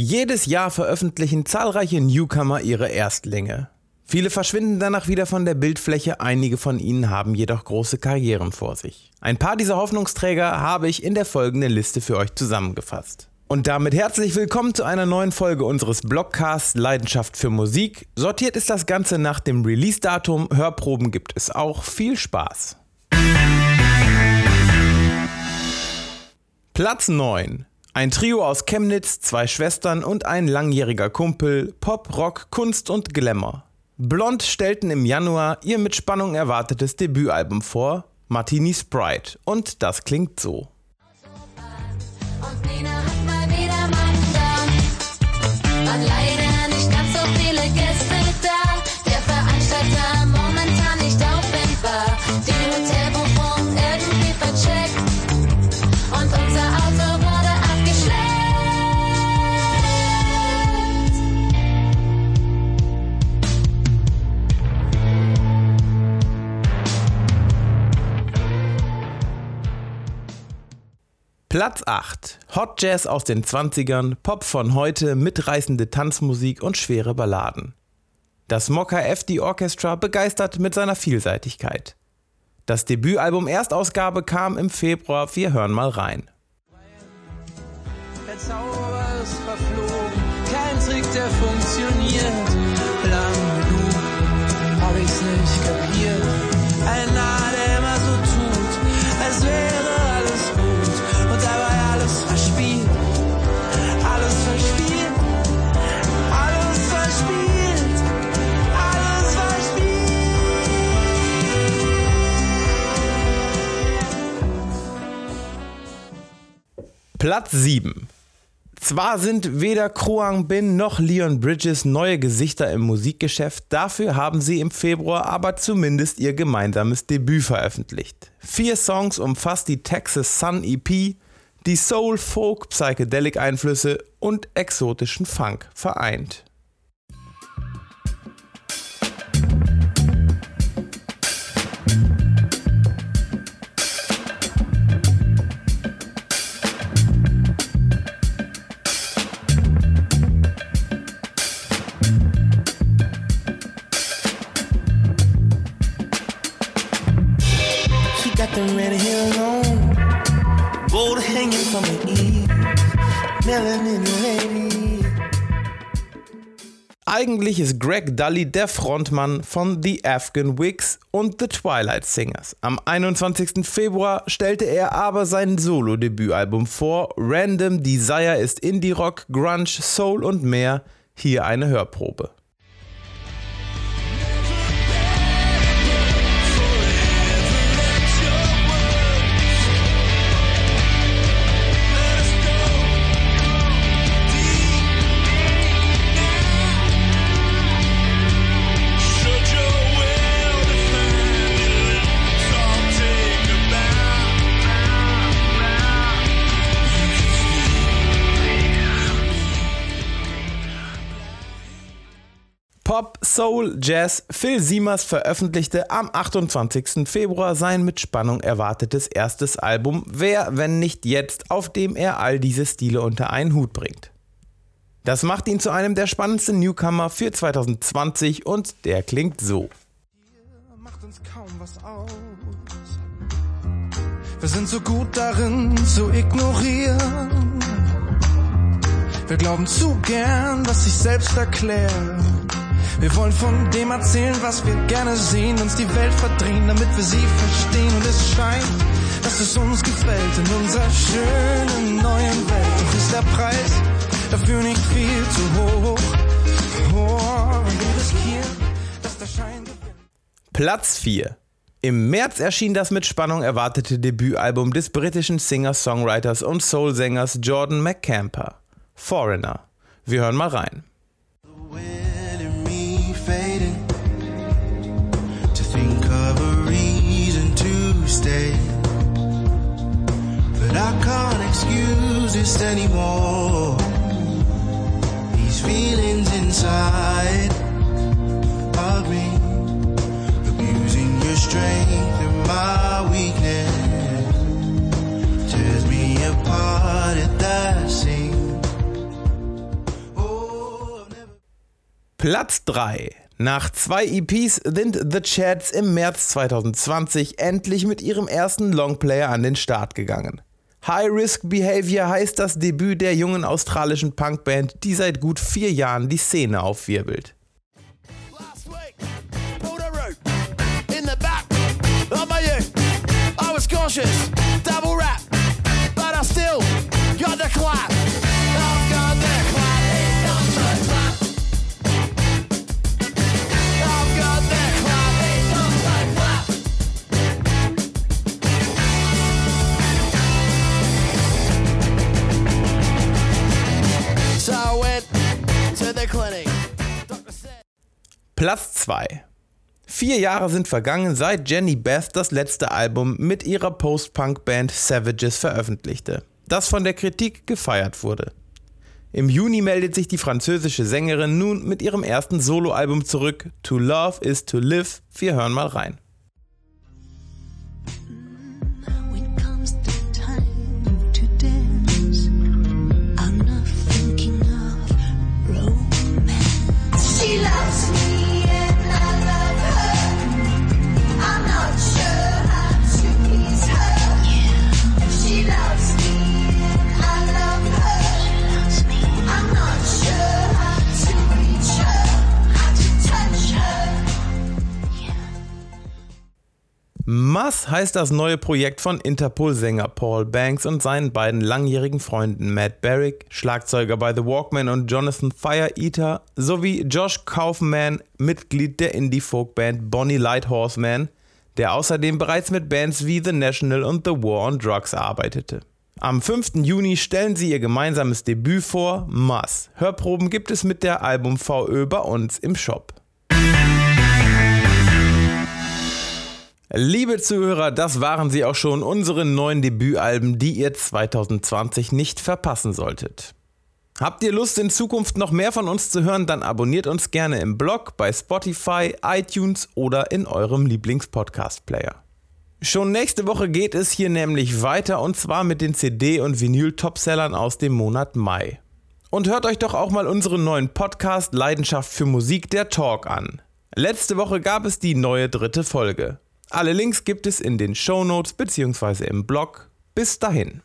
Jedes Jahr veröffentlichen zahlreiche Newcomer ihre Erstlinge. Viele verschwinden danach wieder von der Bildfläche, einige von ihnen haben jedoch große Karrieren vor sich. Ein paar dieser Hoffnungsträger habe ich in der folgenden Liste für euch zusammengefasst. Und damit herzlich willkommen zu einer neuen Folge unseres Blogcasts Leidenschaft für Musik. Sortiert ist das Ganze nach dem Release-Datum, Hörproben gibt es auch. Viel Spaß! Platz 9 ein Trio aus Chemnitz, zwei Schwestern und ein langjähriger Kumpel, Pop, Rock, Kunst und Glamour. Blond stellten im Januar ihr mit Spannung erwartetes Debütalbum vor, Martini Sprite, und das klingt so. Platz 8. Hot Jazz aus den 20ern, Pop von heute, mitreißende Tanzmusik und schwere Balladen. Das Mokka FD Orchestra begeistert mit seiner Vielseitigkeit. Das Debütalbum Erstausgabe kam im Februar, wir hören mal rein. Der Zauber ist verflogen, kein Trick, der funktioniert. Lang genug hab ich's nicht kapiert. Platz 7. Zwar sind weder Kruang Bin noch Leon Bridges neue Gesichter im Musikgeschäft, dafür haben sie im Februar aber zumindest ihr gemeinsames Debüt veröffentlicht. Vier Songs umfasst die Texas Sun EP, die Soul, Folk, Psychedelic Einflüsse und exotischen Funk vereint. Eigentlich ist Greg Dully der Frontmann von The Afghan Wigs und The Twilight Singers. Am 21. Februar stellte er aber sein Solo-Debütalbum vor. Random Desire ist Indie-Rock, Grunge, Soul und mehr. Hier eine Hörprobe. Soul, Jazz, Phil Siemers veröffentlichte am 28. Februar sein mit Spannung erwartetes erstes Album Wer, wenn nicht jetzt, auf dem er all diese Stile unter einen Hut bringt. Das macht ihn zu einem der spannendsten Newcomer für 2020 und der klingt so. Wir sind so gut darin zu ignorieren. Wir glauben zu gern, was sich selbst erklärt. Wir wollen von dem erzählen, was wir gerne sehen, uns die Welt verdrehen, damit wir sie verstehen. Und es scheint, dass es uns gefällt in unserer schönen neuen Welt. Doch ist der Preis dafür nicht viel zu hoch. Oh, wir riskieren, dass der Schein Platz 4. Im März erschien das mit Spannung erwartete Debütalbum des britischen Singer-Songwriters und Soul-Sängers Jordan McCamper, Foreigner. Wir hören mal rein. Can't excuse this anymore. These feelings inside of me, abusing your strength and my weakness, tears me apart at the seams. Platz 3. Nach zwei EPs sind The Chads im März 2020 endlich mit ihrem ersten Longplayer an den Start gegangen. High Risk Behavior heißt das Debüt der jungen australischen Punkband, die seit gut vier Jahren die Szene aufwirbelt. Double Platz 2. Vier Jahre sind vergangen, seit Jenny Beth das letzte Album mit ihrer Post-Punk-Band Savages veröffentlichte, das von der Kritik gefeiert wurde. Im Juni meldet sich die französische Sängerin nun mit ihrem ersten Soloalbum zurück, To Love is to Live. Wir hören mal rein. Mass heißt das neue Projekt von Interpol-Sänger Paul Banks und seinen beiden langjährigen Freunden Matt Barrick, Schlagzeuger bei The Walkman und Jonathan Fire Eater, sowie Josh Kaufman, Mitglied der Indie-Folk-Band Bonnie Lighthorseman, der außerdem bereits mit Bands wie The National und The War on Drugs arbeitete. Am 5. Juni stellen sie ihr gemeinsames Debüt vor, Mass. Hörproben gibt es mit der Album VÖ bei uns im Shop. Liebe Zuhörer, das waren sie auch schon, unsere neuen Debütalben, die ihr 2020 nicht verpassen solltet. Habt ihr Lust, in Zukunft noch mehr von uns zu hören, dann abonniert uns gerne im Blog, bei Spotify, iTunes oder in eurem Lieblingspodcast-Player. Schon nächste Woche geht es hier nämlich weiter und zwar mit den CD- und Vinyl-Topsellern aus dem Monat Mai. Und hört euch doch auch mal unseren neuen Podcast Leidenschaft für Musik, der Talk an. Letzte Woche gab es die neue dritte Folge. Alle Links gibt es in den Show Notes bzw. im Blog. Bis dahin.